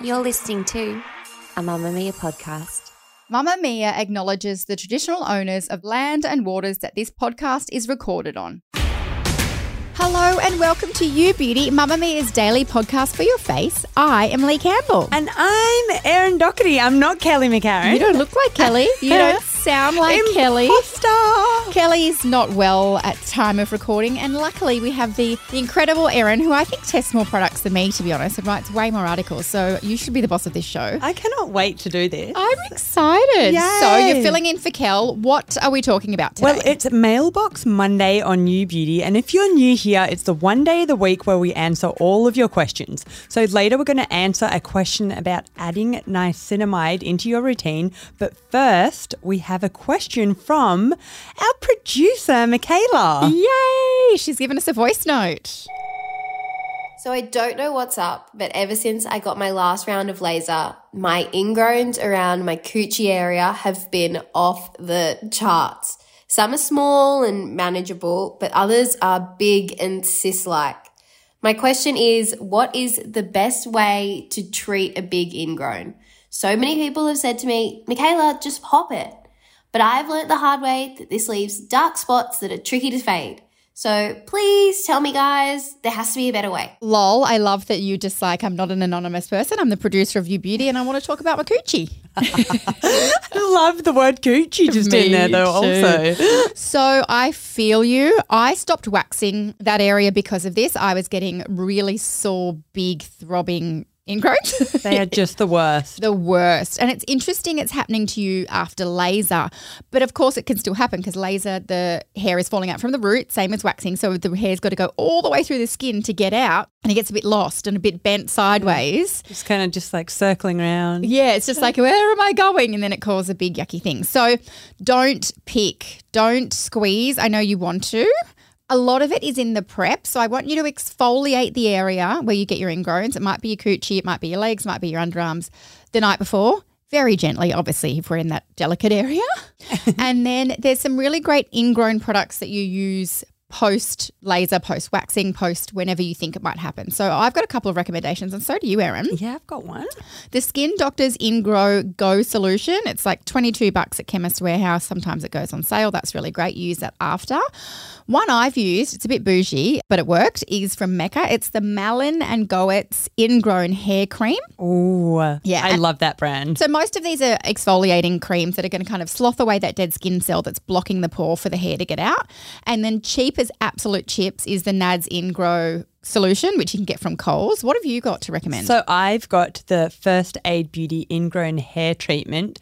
You're listening to a Mamamia podcast. Mamamia acknowledges the traditional owners of land and waters that this podcast is recorded on. Hello and welcome to You Beauty, Mamamia's daily podcast for your face. I am Leigh Campbell. And I'm Erin Doherty. I'm not Kelly McCarren. You don't look like Kelly. You don't sound like Kelly. Imposter. Kelly's not well at time of recording, and luckily we have the, the incredible Erin, who I think tests more products than me, to be honest, and writes way more articles. So you should be the boss of this show. I cannot wait to do this. I'm excited. Yay. So you're filling in for Kel. What are we talking about today? Well, it's Mailbox Monday on You Beauty, and if you're new here, it's the one day of the week where we answer all of your questions. So later we're going to answer a question about adding niacinamide into your routine, but first we have a question from our producer, Michaela. Yay! She's given us a voice note. So I don't know what's up, but ever since I got my last round of laser, my ingrowns around my coochie area have been off the charts. Some are small and manageable, but others are big and cyst-like. My question is, what is the best way to treat a big ingrown? So many people have said to me, Michaela, just pop it. But I've learnt the hard way that this leaves dark spots that are tricky to fade. So please tell me, guys, there has to be a better way. Lol, I love that you just like, I'm not an anonymous person. I'm the producer of You Beauty and I want to talk about my coochie. I love the word coochie just Me in there, though, too. also. So I feel you. I stopped waxing that area because of this. I was getting really sore, big, throbbing ingrowns. They are just the worst. the worst. And it's interesting it's happening to you after laser. But of course, it can still happen because laser, the hair is falling out from the root, same as waxing. So the hair's got to go all the way through the skin to get out. And it gets a bit lost and a bit bent sideways. Mm. Just kind of just like circling around. Yeah, it's just like, where am I going? And then it causes a big yucky thing. So don't pick, don't squeeze. I know you want to. A lot of it is in the prep. So I want you to exfoliate the area where you get your ingrowns. It might be your coochie, it might be your legs, it might be your underarms the night before. Very gently, obviously, if we're in that delicate area. and then there's some really great ingrown products that you use post laser, post waxing, post whenever you think it might happen. So I've got a couple of recommendations, and so do you, Erin. Yeah, I've got one. The Skin Doctors Ingrow Go solution. It's like 22 bucks at Chemist Warehouse. Sometimes it goes on sale. That's really great. You use that after. One I've used, it's a bit bougie, but it worked, is from Mecca. It's the Malin and Goetz Ingrown Hair Cream. Oh, Yeah, I love that brand. So most of these are exfoliating creams that are going to kind of slough away that dead skin cell that's blocking the pore for the hair to get out. And then cheap absolute chips is the Nads Ingrow solution, which you can get from Coles. What have you got to recommend? So I've got the First Aid Beauty ingrown hair treatment.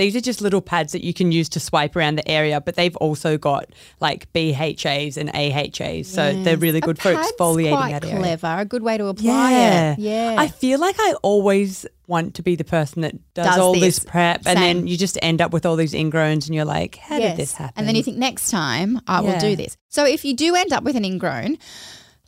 These are just little pads that you can use to swipe around the area, but they've also got like BHAs and AHAs. So they're really good for Pad's exfoliating quite that area. clever. A good way to apply Yeah. it. Yeah. I feel like I always want to be the person that does, Does all this. this, prep and then you just end up with all these ingrowns and you're like, how did this happen? And then you think next time I will do this. So if you do end up with an ingrown,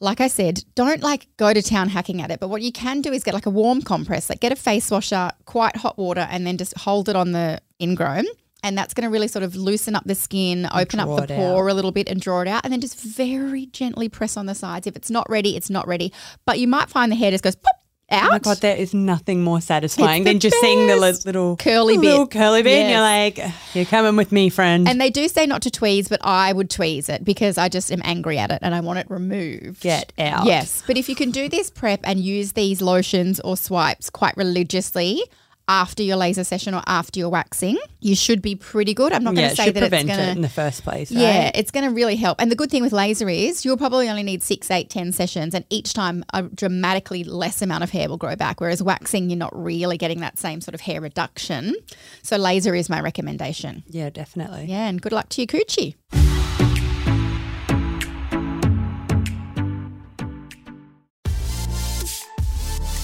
like I said, don't like go to town hacking at it. But what you can do is get like a warm compress, like get a face washer, quite hot water, and then just hold it on the ingrown. And that's going to really sort of loosen up the skin, open up the pore a little bit and draw it out. And then just very gently press on the sides. If it's not ready, it's not ready. But you might find the hair just goes pop out. Oh my god, there is nothing more satisfying than just seeing the li- little Curly bit. little curly bit, and you're like, "You're coming with me, friend." And they do say not to tweeze, but I would tweeze it because I just am angry at it and I want it removed. Get out. Yes. But if you can do this prep and use these lotions or swipes quite religiously after your laser session or after your waxing, you should be pretty good. I'm not yeah, going to say that it's going it in the first place. Yeah, it's going to really help. And the good thing with laser is you'll probably only need six, eight, ten sessions, and each time a dramatically less amount of hair will grow back. Whereas waxing, you're not really getting that same sort of hair reduction. So laser is my recommendation. yeah, definitely. Yeah, and good luck to your coochie.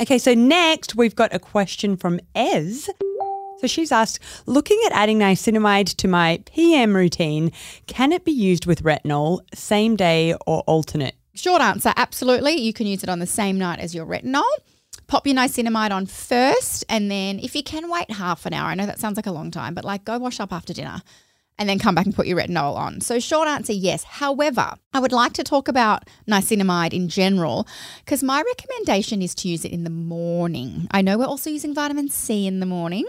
Okay, so next we've got a question from Ez. So she's asked, looking at adding niacinamide to my PM routine, can it be used with retinol, same day or alternate? Short answer, absolutely. You can use it on the same night as your retinol. Pop your niacinamide on first, and then if you can wait half an hour, I know that sounds like a long time, but like go wash up after dinner and then come back and put your retinol on. So, short answer, yes. However, I would like to talk about niacinamide in general because my recommendation is to use it in the morning. I know we're also using vitamin C in the morning,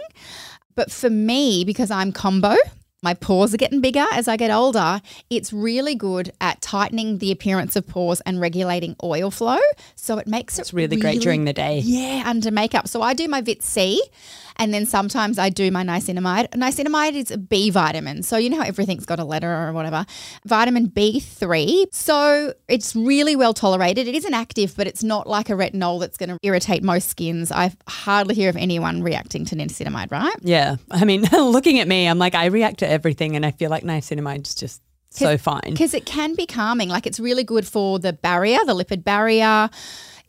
but for me, because I'm combo, my pores are getting bigger as I get older. It's really good at tightening the appearance of pores and regulating oil flow. So it makes It's it really, great during the day. yeah, under makeup. So I do my Vit C and then sometimes I do my niacinamide. Niacinamide is a B vitamin. So you know how everything's got a letter or whatever. Vitamin B3. So it's really well tolerated. It isn't active, but it's not like a retinol that's going to irritate most skins. I hardly hear of anyone reacting to niacinamide, right? Yeah. I mean, looking at me, I'm like, I react to everything and I feel like niacinamide's just so fine. Because it can be calming. Like it's really good for the barrier, the lipid barrier.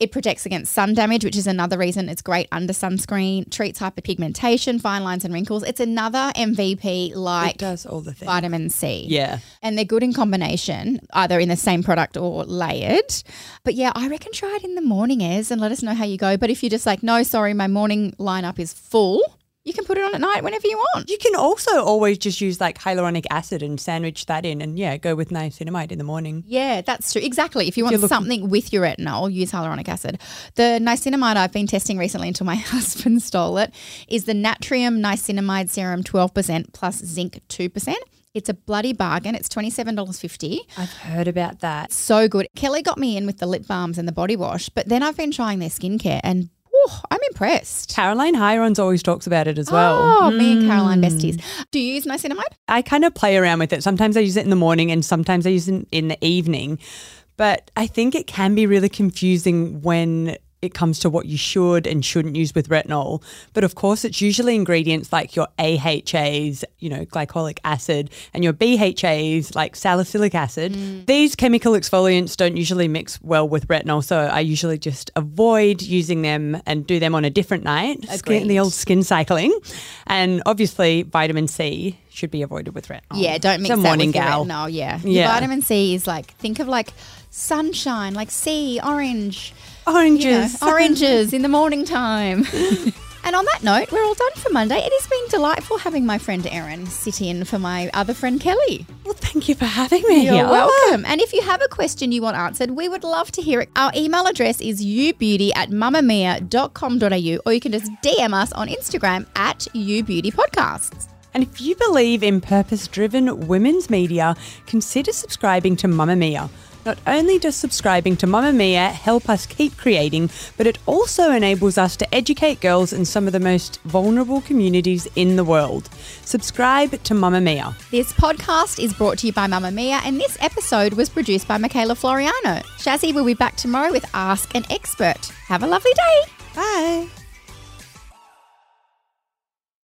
It protects against sun damage, which is another reason it's great under sunscreen. Treats hyperpigmentation, fine lines, and wrinkles. It's another MVP like It does all the things. vitamin C. Yeah. And they're good in combination, either in the same product or layered. But yeah, I reckon try it in the morning, Ez, and let us know how you go. But if you're just like, no, sorry, my morning lineup is full, you can put it on at night whenever you want. You can also always just use like hyaluronic acid and sandwich that in and yeah, go with niacinamide in the morning. Yeah, that's true. Exactly. If you want something with your retinol, use hyaluronic acid. The niacinamide I've been testing recently until my husband stole it is the Naturium Niacinamide Serum 12% plus zinc 2%. It's a bloody bargain. It's $27.50. I've heard about that. So good. Kelly got me in with the lip balms and the body wash, but then I've been trying their skincare and whew, I'm impressed. Caroline Hirons always talks about it as well. Oh, me and Caroline mm. besties. Do you use niacinamide? I kind of play around with it. Sometimes I use it in the morning and sometimes I use it in the evening. But I think it can be really confusing when it comes to what you should and shouldn't use with retinol. But of course, it's usually ingredients like your AHAs, you know, glycolic acid, and your BHAs, like salicylic acid. Mm. These chemical exfoliants don't usually mix well with retinol. So I usually just avoid using them and do them on a different night. Skin, the old skin cycling. And obviously, vitamin C should be avoided with retinol. Yeah, don't mix It's a that morning with gal. retinol. Yeah. Yeah. Your vitamin C is like think of like sunshine, like sea, orange, you know, Oranges. oranges in the morning time. and on that note, we're all done for Monday. It has been delightful having my friend Erin sit in for my other friend Kelly. Well, thank you for having me You're here. welcome. And if you have a question you want answered, we would love to hear it. Our email address is youbeauty at mamamia.com.au or you can just DM us on Instagram at youbeautypodcasts. And if you believe in purpose driven women's media, consider subscribing to Mamamia. Not only does subscribing to Mamamia help us keep creating, but it also enables us to educate girls in some of the most vulnerable communities in the world. Subscribe to Mamamia. This podcast is brought to you by Mamamia, and this episode was produced by Michaela Floriano. Shazzy will be back tomorrow with Ask an Expert. Have a lovely day. Bye.